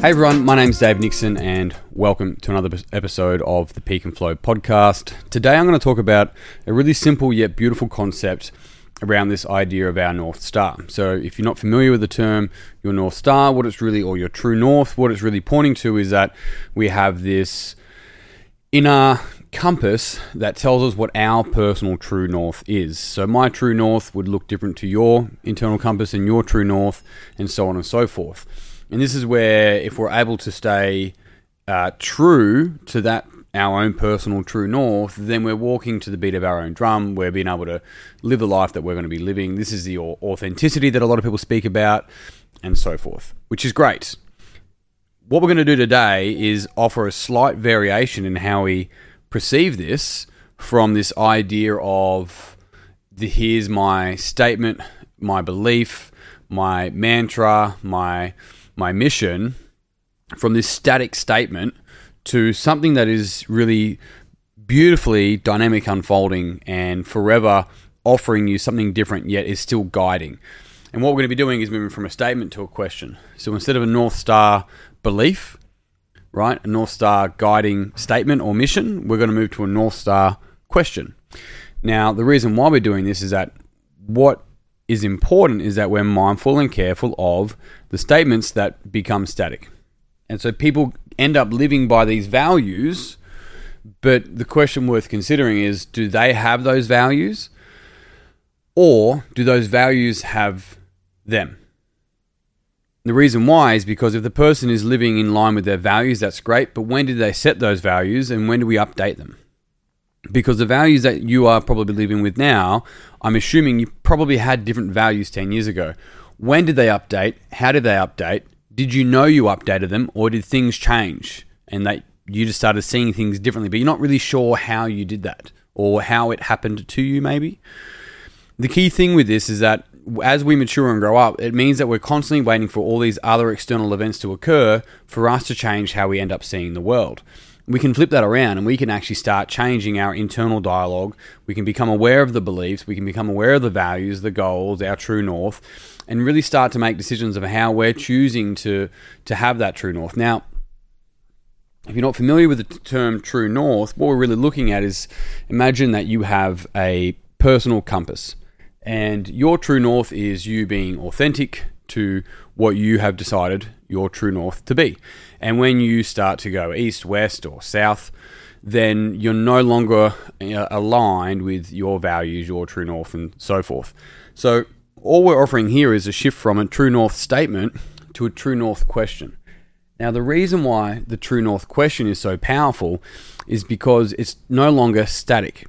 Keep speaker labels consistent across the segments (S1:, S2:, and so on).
S1: Hey everyone, my name is Dave Nixon, and welcome to another episode of the Peak and Flow podcast. Today I'm going to talk about a really simple yet beautiful concept around this idea of our North Star. So, if you're not familiar with the term your North Star, what it's really, or your true North, what it's really pointing to is that we have this inner compass that tells us what our personal true north is. So my true north would look different to your internal compass and your true north, and so on and so forth. And this is where, if we're able to stay uh, true to that our own personal true north, then we're walking to the beat of our own drum. We're being able to live the life that we're going to be living. This is the authenticity that a lot of people speak about, and so forth, which is great. What we're going to do today is offer a slight variation in how we perceive this from this idea of the, here's my statement, my belief, my mantra, my my mission from this static statement to something that is really beautifully dynamic unfolding and forever offering you something different yet is still guiding. And what we're going to be doing is moving from a statement to a question. So instead of a North Star belief, right? A North Star guiding statement or mission. We're going to move to a North Star question. Now, the reason why we're doing this is that what is important is that we're mindful and careful of the statements that become static. And so people end up living by these values, but the question worth considering is do they have those values? Or do those values have them? The reason why is because if the person is living in line with their values, that's great, but when did they set those values and when do we update them? Because the values that you are probably living with now, I'm assuming you probably had different values 10 years ago. When did they update? How did they update? Did you know you updated them or did things change and that you just started seeing things differently, but you're not really sure how you did that or how it happened to you, maybe? The key thing with this is that as we mature and grow up, it means that we're constantly waiting for all these other external events to occur for us to change how we end up seeing the world. We can flip that around and we can actually start changing our internal dialogue. We can become aware of the beliefs, we can become aware of the values, the goals, our true north, and really start to make decisions of how we're choosing to, to have that true north. Now, if you're not familiar with the term true north, what we're really looking at is imagine that you have a personal compass and your true north is you being authentic to what you have decided your true north to be. And when you start to go east, west, or south, then you're no longer uh, aligned with your values, your true north, and so forth. So, all we're offering here is a shift from a true north statement to a true north question. Now, the reason why the true north question is so powerful is because it's no longer static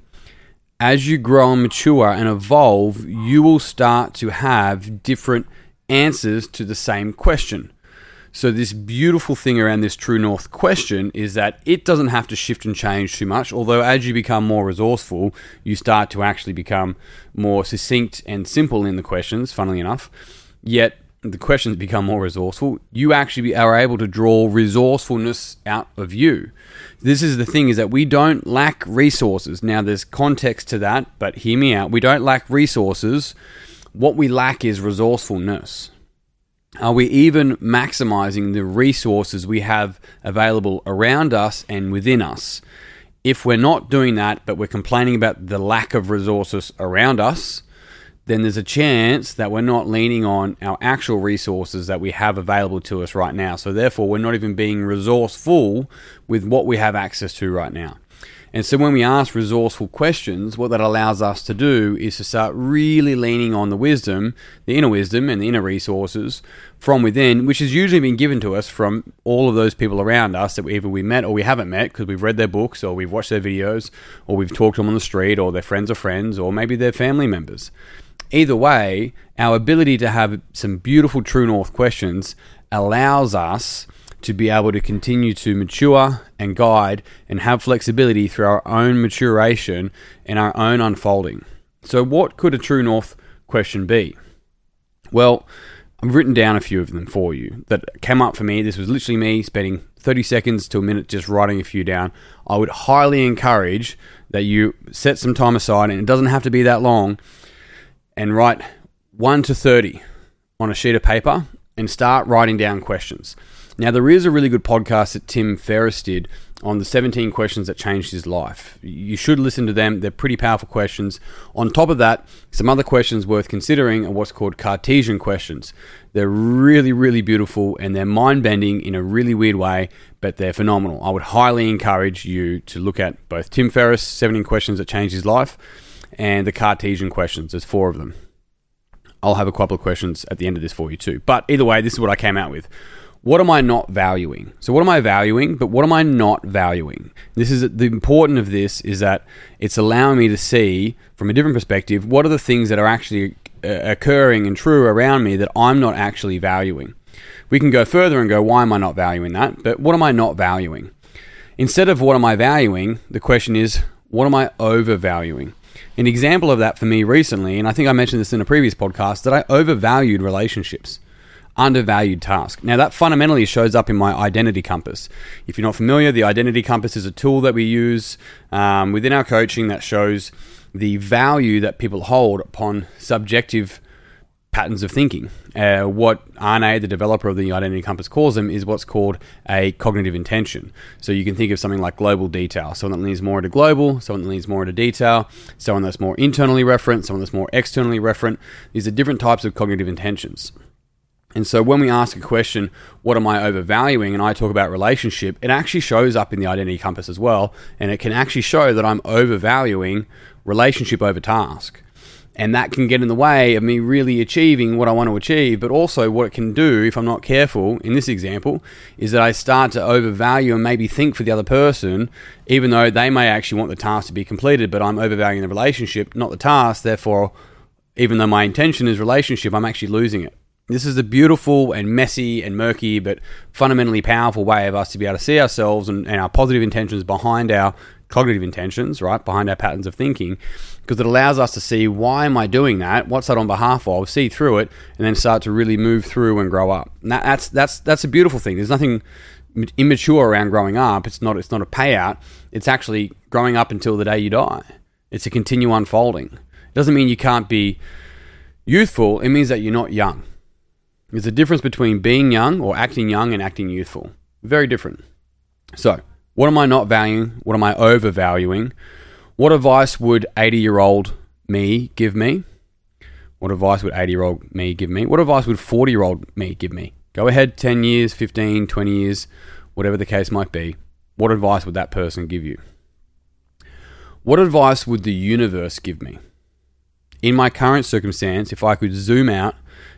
S1: as you grow and mature and evolve, you will start to have different answers to the same question. So, this beautiful thing around this True North question is that it doesn't have to shift and change too much. Although, as you become more resourceful, you start to actually become more succinct and simple in the questions, funnily enough. Yet, the questions become more resourceful, you actually are able to draw resourcefulness out of you. This is the thing is that we don't lack resources. Now there's context to that, but hear me out. We don't lack resources. What we lack is resourcefulness. Are we even maximizing the resources we have available around us and within us? If we're not doing that, but we're complaining about the lack of resources around us, then there's a chance that we're not leaning on our actual resources that we have available to us right now. So, therefore, we're not even being resourceful with what we have access to right now. And so, when we ask resourceful questions, what that allows us to do is to start really leaning on the wisdom, the inner wisdom, and the inner resources from within, which has usually been given to us from all of those people around us that either we met or we haven't met because we've read their books or we've watched their videos or we've talked to them on the street or their friends of friends or maybe their family members. Either way, our ability to have some beautiful true north questions allows us to be able to continue to mature and guide and have flexibility through our own maturation and our own unfolding. So, what could a true north question be? Well, I've written down a few of them for you that came up for me. This was literally me spending 30 seconds to a minute just writing a few down. I would highly encourage that you set some time aside, and it doesn't have to be that long, and write 1 to 30 on a sheet of paper and start writing down questions. Now, there is a really good podcast that Tim Ferriss did on the 17 questions that changed his life. You should listen to them. They're pretty powerful questions. On top of that, some other questions worth considering are what's called Cartesian questions. They're really, really beautiful and they're mind bending in a really weird way, but they're phenomenal. I would highly encourage you to look at both Tim Ferriss, 17 questions that changed his life, and the Cartesian questions. There's four of them. I'll have a couple of questions at the end of this for you too. But either way, this is what I came out with what am I not valuing? So what am I valuing, but what am I not valuing? This is the important of this is that it's allowing me to see from a different perspective what are the things that are actually uh, occurring and true around me that I'm not actually valuing. We can go further and go why am I not valuing that? But what am I not valuing? Instead of what am I valuing, the question is what am I overvaluing? An example of that for me recently, and I think I mentioned this in a previous podcast, that I overvalued relationships undervalued task. Now, that fundamentally shows up in my identity compass. If you're not familiar, the identity compass is a tool that we use um, within our coaching that shows the value that people hold upon subjective patterns of thinking. Uh, what Arne, the developer of the Identity Compass, calls them is what's called a cognitive intention. So you can think of something like global detail, someone that leans more into global, someone that leans more into detail, someone that's more internally referent, someone that's more externally referent. These are different types of cognitive intentions. And so when we ask a question, what am I overvaluing? And I talk about relationship, it actually shows up in the identity compass as well. And it can actually show that I'm overvaluing relationship over task. And that can get in the way of me really achieving what I want to achieve. But also, what it can do, if I'm not careful, in this example, is that I start to overvalue and maybe think for the other person, even though they may actually want the task to be completed, but I'm overvaluing the relationship, not the task. Therefore, even though my intention is relationship, I'm actually losing it. This is a beautiful and messy and murky, but fundamentally powerful way of us to be able to see ourselves and, and our positive intentions behind our cognitive intentions, right? Behind our patterns of thinking, because it allows us to see why am I doing that? What's that on behalf of? See through it, and then start to really move through and grow up. And that, that's that's that's a beautiful thing. There's nothing immature around growing up. It's not it's not a payout. It's actually growing up until the day you die. It's a continue unfolding. It doesn't mean you can't be youthful. It means that you're not young. There's a difference between being young or acting young and acting youthful. Very different. So, what am I not valuing? What am I overvaluing? What advice would 80 year old me give me? What advice would 80 year old me give me? What advice would 40 year old me give me? Go ahead 10 years, 15, 20 years, whatever the case might be. What advice would that person give you? What advice would the universe give me? In my current circumstance, if I could zoom out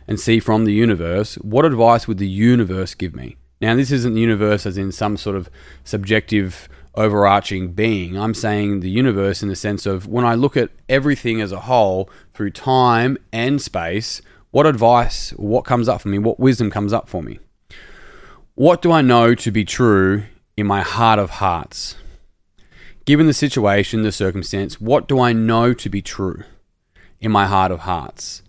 S1: and see from the universe, what advice would the universe give me? Now, this isn't the universe as in some sort of subjective, overarching being. I'm saying the universe in the sense of when I look at everything as a whole through time and space, what advice, what comes up for me, what wisdom comes up for me? What do I know to be true in my heart of hearts? Given the situation, the circumstance, what do I know to be true in my heart of hearts?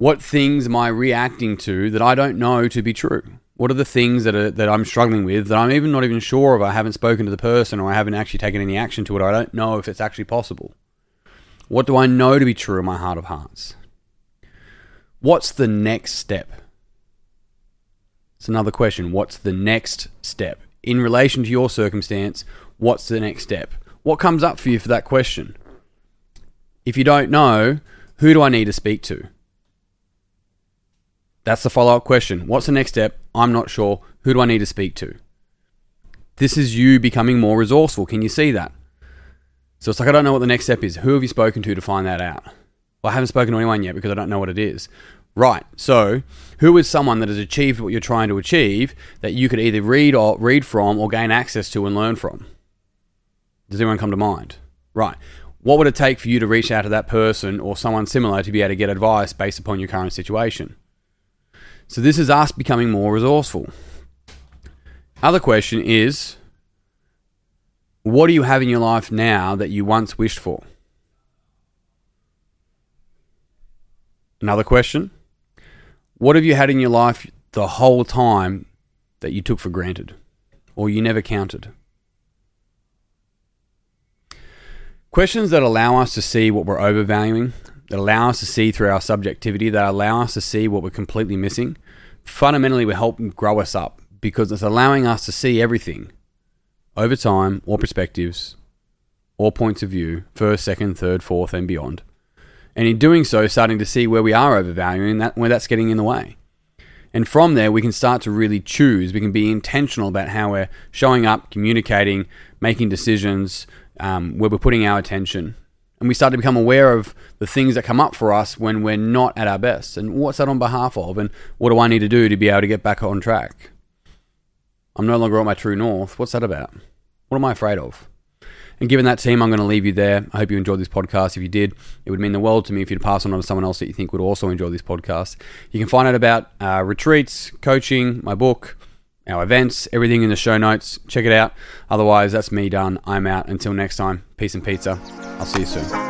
S1: what things am I reacting to that I don't know to be true? What are the things that are, that I'm struggling with that I'm even not even sure of? I haven't spoken to the person or I haven't actually taken any action to it. I don't know if it's actually possible. What do I know to be true in my heart of hearts? What's the next step? It's another question. What's the next step? In relation to your circumstance, what's the next step? What comes up for you for that question? If you don't know, who do I need to speak to? That's the follow up question. What's the next step? I'm not sure. Who do I need to speak to? This is you becoming more resourceful. Can you see that? So it's like, I don't know what the next step is. Who have you spoken to to find that out? Well, I haven't spoken to anyone yet because I don't know what it is. Right. So, who is someone that has achieved what you're trying to achieve that you could either read or read from or gain access to and learn from? Does anyone come to mind? Right. What would it take for you to reach out to that person or someone similar to be able to get advice based upon your current situation? So this is us becoming more resourceful. Other question is what do you have in your life now that you once wished for? Another question What have you had in your life the whole time that you took for granted or you never counted? Questions that allow us to see what we're overvaluing, that allow us to see through our subjectivity, that allow us to see what we're completely missing, fundamentally will help grow us up because it's allowing us to see everything over time, all perspectives, all points of view, first, second, third, fourth, and beyond. And in doing so, starting to see where we are overvaluing that where that's getting in the way. And from there, we can start to really choose. We can be intentional about how we're showing up, communicating, making decisions, um, where we're putting our attention. And we start to become aware of the things that come up for us when we're not at our best. And what's that on behalf of? And what do I need to do to be able to get back on track? I'm no longer on my true north. What's that about? What am I afraid of? And given that team, I'm going to leave you there. I hope you enjoyed this podcast. If you did, it would mean the world to me if you'd pass on to someone else that you think would also enjoy this podcast. You can find out about uh, retreats, coaching, my book, our events, everything in the show notes. Check it out. Otherwise, that's me done. I'm out. Until next time, peace and pizza. I'll see you soon.